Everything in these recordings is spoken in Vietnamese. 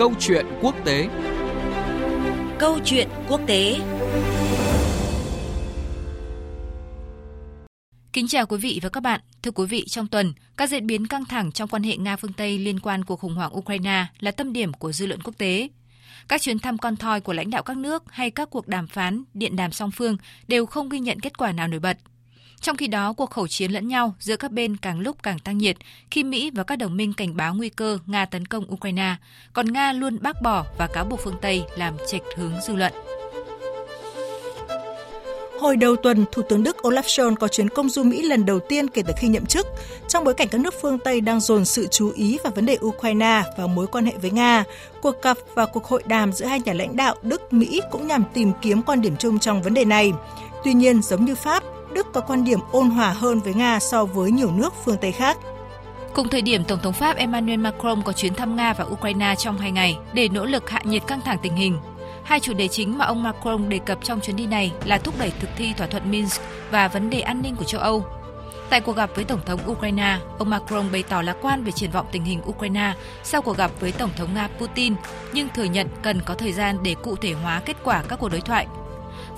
Câu chuyện quốc tế Câu chuyện quốc tế Kính chào quý vị và các bạn. Thưa quý vị, trong tuần, các diễn biến căng thẳng trong quan hệ Nga phương Tây liên quan cuộc khủng hoảng Ukraine là tâm điểm của dư luận quốc tế. Các chuyến thăm con thoi của lãnh đạo các nước hay các cuộc đàm phán, điện đàm song phương đều không ghi nhận kết quả nào nổi bật. Trong khi đó, cuộc khẩu chiến lẫn nhau giữa các bên càng lúc càng tăng nhiệt khi Mỹ và các đồng minh cảnh báo nguy cơ Nga tấn công Ukraine, còn Nga luôn bác bỏ và cáo buộc phương Tây làm chệch hướng dư luận. Hồi đầu tuần, Thủ tướng Đức Olaf Scholz có chuyến công du Mỹ lần đầu tiên kể từ khi nhậm chức, trong bối cảnh các nước phương Tây đang dồn sự chú ý vào vấn đề Ukraine và mối quan hệ với Nga. Cuộc gặp và cuộc hội đàm giữa hai nhà lãnh đạo Đức-Mỹ cũng nhằm tìm kiếm quan điểm chung trong vấn đề này. Tuy nhiên, giống như Pháp, Đức có quan điểm ôn hòa hơn với Nga so với nhiều nước phương Tây khác. Cùng thời điểm, Tổng thống Pháp Emmanuel Macron có chuyến thăm Nga và Ukraine trong hai ngày để nỗ lực hạ nhiệt căng thẳng tình hình. Hai chủ đề chính mà ông Macron đề cập trong chuyến đi này là thúc đẩy thực thi thỏa thuận Minsk và vấn đề an ninh của châu Âu. Tại cuộc gặp với Tổng thống Ukraine, ông Macron bày tỏ lạc quan về triển vọng tình hình Ukraine sau cuộc gặp với Tổng thống Nga Putin, nhưng thừa nhận cần có thời gian để cụ thể hóa kết quả các cuộc đối thoại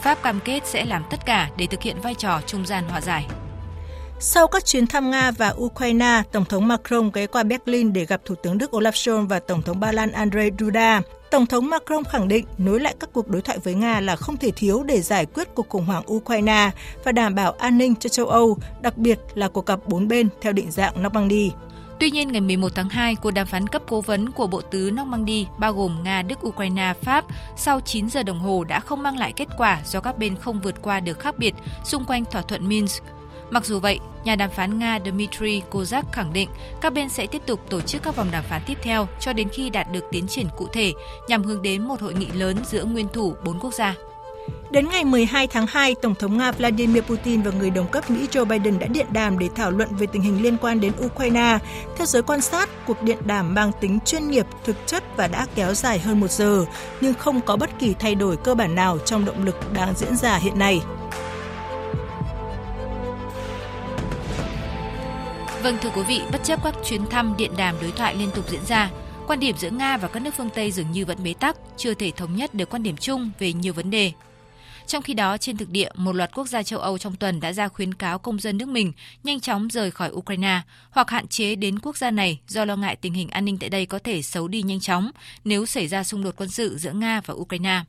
Pháp cam kết sẽ làm tất cả để thực hiện vai trò trung gian hòa giải. Sau các chuyến thăm Nga và Ukraine, Tổng thống Macron ghé qua Berlin để gặp Thủ tướng Đức Olaf Scholz và Tổng thống Ba Lan Andrzej Duda. Tổng thống Macron khẳng định nối lại các cuộc đối thoại với Nga là không thể thiếu để giải quyết cuộc khủng hoảng Ukraine và đảm bảo an ninh cho châu Âu, đặc biệt là cuộc gặp bốn bên theo định dạng Normandy. Tuy nhiên, ngày 11 tháng 2, cuộc đàm phán cấp cố vấn của Bộ Tứ Normandy bao gồm Nga, Đức, Ukraine, Pháp sau 9 giờ đồng hồ đã không mang lại kết quả do các bên không vượt qua được khác biệt xung quanh thỏa thuận Minsk. Mặc dù vậy, nhà đàm phán Nga Dmitry Kozak khẳng định các bên sẽ tiếp tục tổ chức các vòng đàm phán tiếp theo cho đến khi đạt được tiến triển cụ thể nhằm hướng đến một hội nghị lớn giữa nguyên thủ bốn quốc gia. Đến ngày 12 tháng 2, Tổng thống Nga Vladimir Putin và người đồng cấp Mỹ Joe Biden đã điện đàm để thảo luận về tình hình liên quan đến Ukraine. Theo giới quan sát, cuộc điện đàm mang tính chuyên nghiệp, thực chất và đã kéo dài hơn một giờ, nhưng không có bất kỳ thay đổi cơ bản nào trong động lực đang diễn ra hiện nay. Vâng thưa quý vị, bất chấp các chuyến thăm điện đàm đối thoại liên tục diễn ra, quan điểm giữa Nga và các nước phương Tây dường như vẫn bế tắc, chưa thể thống nhất được quan điểm chung về nhiều vấn đề. Trong khi đó, trên thực địa, một loạt quốc gia châu Âu trong tuần đã ra khuyến cáo công dân nước mình nhanh chóng rời khỏi Ukraine hoặc hạn chế đến quốc gia này do lo ngại tình hình an ninh tại đây có thể xấu đi nhanh chóng nếu xảy ra xung đột quân sự giữa Nga và Ukraine.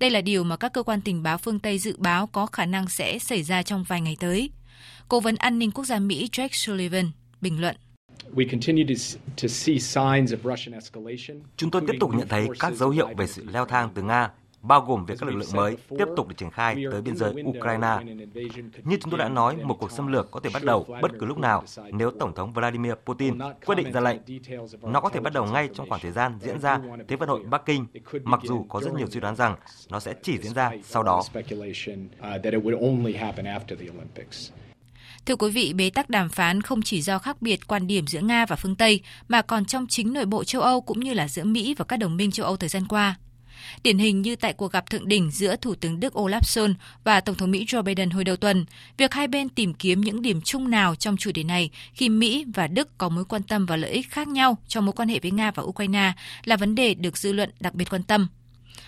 Đây là điều mà các cơ quan tình báo phương Tây dự báo có khả năng sẽ xảy ra trong vài ngày tới. Cố vấn an ninh quốc gia Mỹ Jake Sullivan bình luận. Chúng tôi tiếp tục nhận thấy các dấu hiệu về sự leo thang từ Nga bao gồm việc các lực lượng mới tiếp tục được triển khai tới biên giới Ukraine. Như chúng tôi đã nói, một cuộc xâm lược có thể bắt đầu bất cứ lúc nào nếu Tổng thống Vladimir Putin quyết định ra lệnh. Nó có thể bắt đầu ngay trong khoảng thời gian diễn ra Thế vận hội Bắc Kinh, mặc dù có rất nhiều suy đoán rằng nó sẽ chỉ diễn ra sau đó. Thưa quý vị, bế tắc đàm phán không chỉ do khác biệt quan điểm giữa Nga và phương Tây, mà còn trong chính nội bộ châu Âu cũng như là giữa Mỹ và các đồng minh châu Âu thời gian qua. Điển hình như tại cuộc gặp thượng đỉnh giữa Thủ tướng Đức Olaf Scholz và Tổng thống Mỹ Joe Biden hồi đầu tuần, việc hai bên tìm kiếm những điểm chung nào trong chủ đề này khi Mỹ và Đức có mối quan tâm và lợi ích khác nhau trong mối quan hệ với Nga và Ukraine là vấn đề được dư luận đặc biệt quan tâm.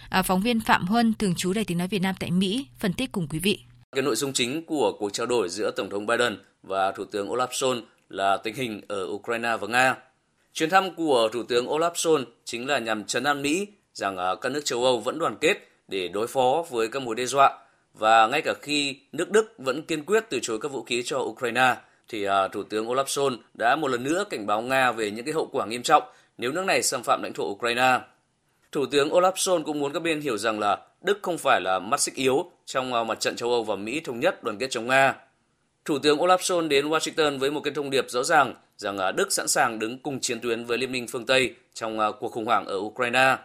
À, phóng viên Phạm Huân, thường trú Đài tiếng nói Việt Nam tại Mỹ, phân tích cùng quý vị. Cái nội dung chính của cuộc trao đổi giữa Tổng thống Biden và Thủ tướng Olaf Scholz là tình hình ở Ukraine và Nga. Chuyến thăm của Thủ tướng Olaf Scholz chính là nhằm chấn an Mỹ rằng ờ, các nước châu Âu vẫn đoàn kết để đối phó với các mối đe dọa và ngay cả khi nước Đức vẫn kiên quyết từ chối các vũ khí cho Ukraine, thì ờ, Thủ tướng Olaf Scholz đã một lần nữa cảnh báo Nga về những cái hậu quả nghiêm trọng nếu nước này xâm phạm lãnh thổ Ukraine. Thủ tướng Olaf Scholz cũng muốn các bên hiểu rằng là Đức không phải là mắt xích yếu trong ờ, mặt trận châu Âu và Mỹ thống nhất đoàn kết chống Nga. Thủ tướng Olaf Scholz đến Washington với một cái thông điệp rõ ràng rằng Đức sẵn sàng đứng cùng chiến tuyến với Liên minh phương Tây trong cuộc khủng hoảng ở Ukraine.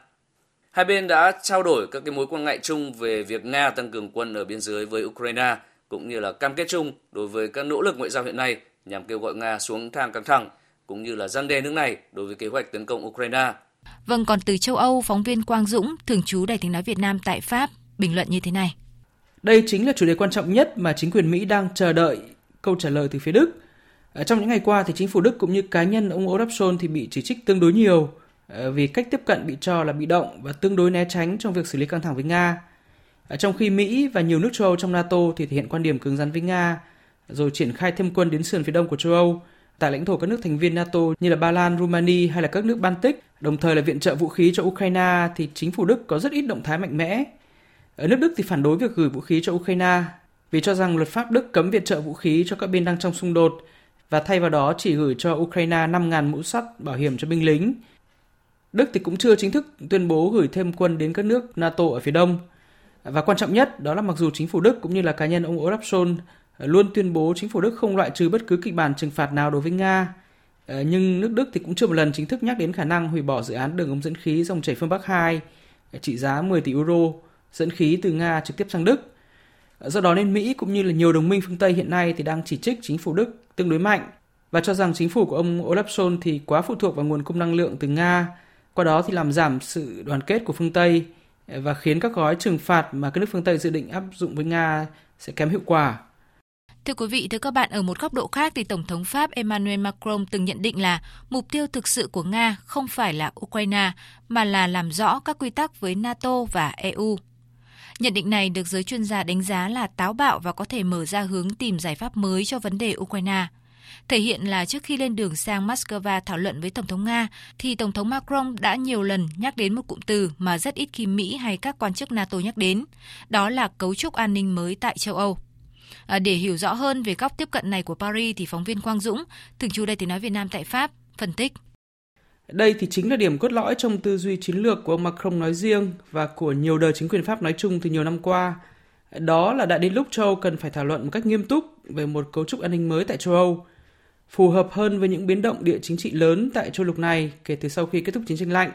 Hai bên đã trao đổi các cái mối quan ngại chung về việc Nga tăng cường quân ở biên giới với Ukraine cũng như là cam kết chung đối với các nỗ lực ngoại giao hiện nay nhằm kêu gọi Nga xuống thang căng thẳng cũng như là gian đe nước này đối với kế hoạch tấn công Ukraine. Vâng, còn từ châu Âu, phóng viên Quang Dũng, thường trú Đài tiếng nói Việt Nam tại Pháp, bình luận như thế này. Đây chính là chủ đề quan trọng nhất mà chính quyền Mỹ đang chờ đợi câu trả lời từ phía Đức. Ở trong những ngày qua thì chính phủ Đức cũng như cá nhân ông Olaf Scholz thì bị chỉ trích tương đối nhiều Ờ, vì cách tiếp cận bị cho là bị động và tương đối né tránh trong việc xử lý căng thẳng với Nga. Ờ, trong khi Mỹ và nhiều nước châu Âu trong NATO thì thể hiện quan điểm cứng rắn với Nga, rồi triển khai thêm quân đến sườn phía đông của châu Âu, tại lãnh thổ các nước thành viên NATO như là Ba Lan, Rumani hay là các nước Baltic, đồng thời là viện trợ vũ khí cho Ukraine thì chính phủ Đức có rất ít động thái mạnh mẽ. Ở nước Đức thì phản đối việc gửi vũ khí cho Ukraine vì cho rằng luật pháp Đức cấm viện trợ vũ khí cho các bên đang trong xung đột và thay vào đó chỉ gửi cho Ukraine 5.000 mũ sắt bảo hiểm cho binh lính. Đức thì cũng chưa chính thức tuyên bố gửi thêm quân đến các nước NATO ở phía đông. Và quan trọng nhất đó là mặc dù chính phủ Đức cũng như là cá nhân ông Olaf Scholz ờ, luôn tuyên bố chính phủ Đức không loại trừ bất cứ kịch bản trừng phạt nào đối với Nga, ờ, nhưng nước Đức thì cũng chưa một lần chính thức nhắc đến khả năng hủy bỏ dự án đường ống dẫn khí dòng chảy phương Bắc 2 ờ, trị giá 10 tỷ euro dẫn khí từ Nga trực tiếp sang Đức. Do đó nên Mỹ cũng như là nhiều đồng minh phương Tây hiện nay thì đang chỉ trích chính phủ Đức tương đối mạnh và cho rằng chính phủ của ông Olaf Scholz thì quá phụ thuộc vào nguồn cung năng lượng từ Nga, qua đó thì làm giảm sự đoàn kết của phương Tây và khiến các gói trừng phạt mà các nước phương Tây dự định áp dụng với Nga sẽ kém hiệu quả. Thưa quý vị, thưa các bạn, ở một góc độ khác thì Tổng thống Pháp Emmanuel Macron từng nhận định là mục tiêu thực sự của Nga không phải là Ukraine mà là làm rõ các quy tắc với NATO và EU. Nhận định này được giới chuyên gia đánh giá là táo bạo và có thể mở ra hướng tìm giải pháp mới cho vấn đề Ukraine. Thể hiện là trước khi lên đường sang Moscow thảo luận với Tổng thống Nga, thì Tổng thống Macron đã nhiều lần nhắc đến một cụm từ mà rất ít khi Mỹ hay các quan chức NATO nhắc đến, đó là cấu trúc an ninh mới tại châu Âu. À, để hiểu rõ hơn về góc tiếp cận này của Paris thì phóng viên Quang Dũng, thường trú Đài tiếng nói Việt Nam tại Pháp, phân tích. Đây thì chính là điểm cốt lõi trong tư duy chiến lược của ông Macron nói riêng và của nhiều đời chính quyền Pháp nói chung từ nhiều năm qua. Đó là đã đến lúc châu Âu cần phải thảo luận một cách nghiêm túc về một cấu trúc an ninh mới tại châu Âu, phù hợp hơn với những biến động địa chính trị lớn tại châu lục này kể từ sau khi kết thúc chiến tranh lạnh.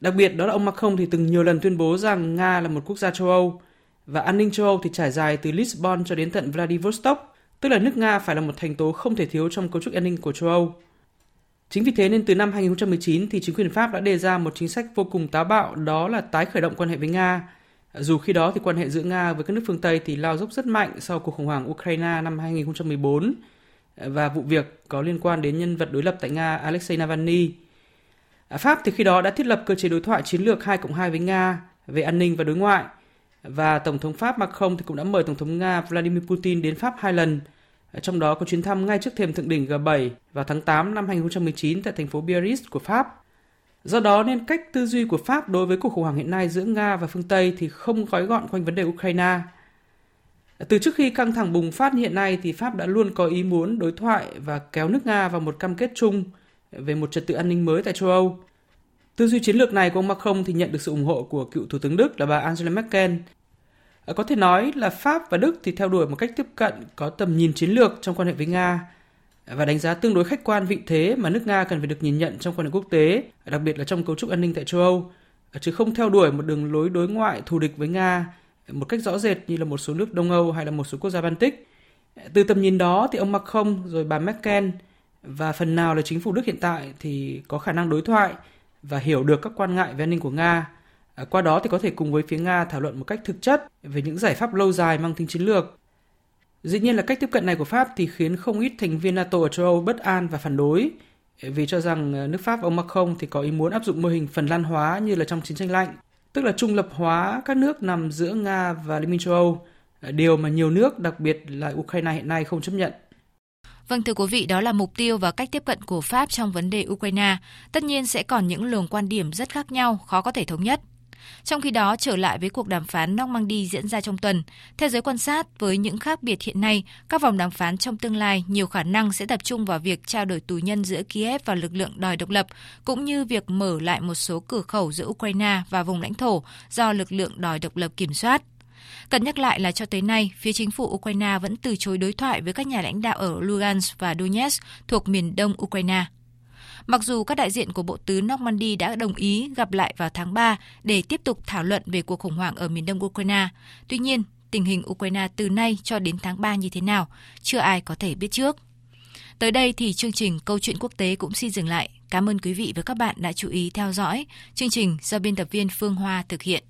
Đặc biệt đó là ông Macron thì từng nhiều lần tuyên bố rằng Nga là một quốc gia châu Âu và an ninh châu Âu thì trải dài từ Lisbon cho đến tận Vladivostok, tức là nước Nga phải là một thành tố không thể thiếu trong cấu trúc an ninh của châu Âu. Chính vì thế nên từ năm 2019 thì chính quyền Pháp đã đề ra một chính sách vô cùng táo bạo đó là tái khởi động quan hệ với Nga. Dù khi đó thì quan hệ giữa Nga với các nước phương Tây thì lao dốc rất mạnh sau cuộc khủng hoảng Ukraine năm 2014 và vụ việc có liên quan đến nhân vật đối lập tại Nga Alexei Navalny. À, Pháp thì khi đó đã thiết lập cơ chế đối thoại chiến lược 2 cộng 2 với Nga về an ninh và đối ngoại – và Tổng thống Pháp Macron thì cũng đã mời Tổng thống Nga Vladimir Putin đến Pháp hai lần, à, trong đó có chuyến thăm ngay trước thềm thượng đỉnh G7 vào tháng 8 năm 2019 tại thành phố Biarritz của Pháp. Do đó nên cách tư duy của Pháp đối với cuộc khủng hoảng hiện nay giữa Nga và phương Tây thì không gói gọn quanh vấn đề Ukraine. Từ trước khi căng thẳng bùng phát hiện nay thì Pháp đã luôn có ý muốn đối thoại và kéo nước Nga vào một cam kết chung về một trật tự an ninh mới tại châu Âu. Tư duy chiến lược này của ông Macron thì nhận được sự ủng hộ của cựu Thủ tướng Đức là bà Angela Merkel. À, có thể nói là Pháp và Đức thì theo đuổi một cách tiếp cận có tầm nhìn chiến lược trong quan hệ với Nga và đánh giá tương đối khách quan vị thế mà nước Nga cần phải được nhìn nhận trong quan hệ quốc tế, đặc biệt là trong cấu trúc an ninh tại châu Âu, à, chứ không theo đuổi một đường lối đối ngoại thù địch với Nga một cách rõ rệt như là một số nước Đông Âu hay là một số quốc gia Baltic. Từ tầm nhìn đó thì ông Macron rồi bà Merkel và phần nào là chính phủ Đức hiện tại thì có khả năng đối thoại và hiểu được các quan ngại về an ninh của Nga. À, qua đó thì có thể cùng với phía Nga thảo luận một cách thực chất về những giải pháp lâu dài mang tính chiến lược. Dĩ nhiên là cách tiếp cận này của Pháp thì khiến không ít thành viên NATO ở châu Âu bất an và phản đối vì cho rằng à, nước Pháp ông Macron thì có ý muốn áp dụng mô hình Phần Lan hóa như là trong chiến tranh lạnh, tức là trung lập hóa các nước nằm giữa Nga và Liên minh châu Âu, điều mà nhiều nước, đặc biệt là Ukraine hiện nay không chấp nhận. Vâng thưa quý vị, đó là mục tiêu và cách tiếp cận của Pháp trong vấn đề Ukraine. Tất nhiên sẽ còn những luồng quan điểm rất khác nhau, khó có thể thống nhất. Trong khi đó, trở lại với cuộc đàm phán Normandy diễn ra trong tuần, theo giới quan sát, với những khác biệt hiện nay, các vòng đàm phán trong tương lai nhiều khả năng sẽ tập trung vào việc trao đổi tù nhân giữa Kiev và lực lượng đòi độc lập, cũng như việc mở lại một số cửa khẩu giữa Ukraine và vùng lãnh thổ do lực lượng đòi độc lập kiểm soát. Cần nhắc lại là cho tới nay, phía chính phủ Ukraine vẫn từ chối đối thoại với các nhà lãnh đạo ở Lugansk và Donetsk thuộc miền đông Ukraine. Mặc dù các đại diện của Bộ Tứ Normandy đã đồng ý gặp lại vào tháng 3 để tiếp tục thảo luận về cuộc khủng hoảng ở miền đông Ukraine, tuy nhiên, tình hình Ukraine từ nay cho đến tháng 3 như thế nào, chưa ai có thể biết trước. Tới đây thì chương trình Câu chuyện quốc tế cũng xin dừng lại. Cảm ơn quý vị và các bạn đã chú ý theo dõi. Chương trình do biên tập viên Phương Hoa thực hiện.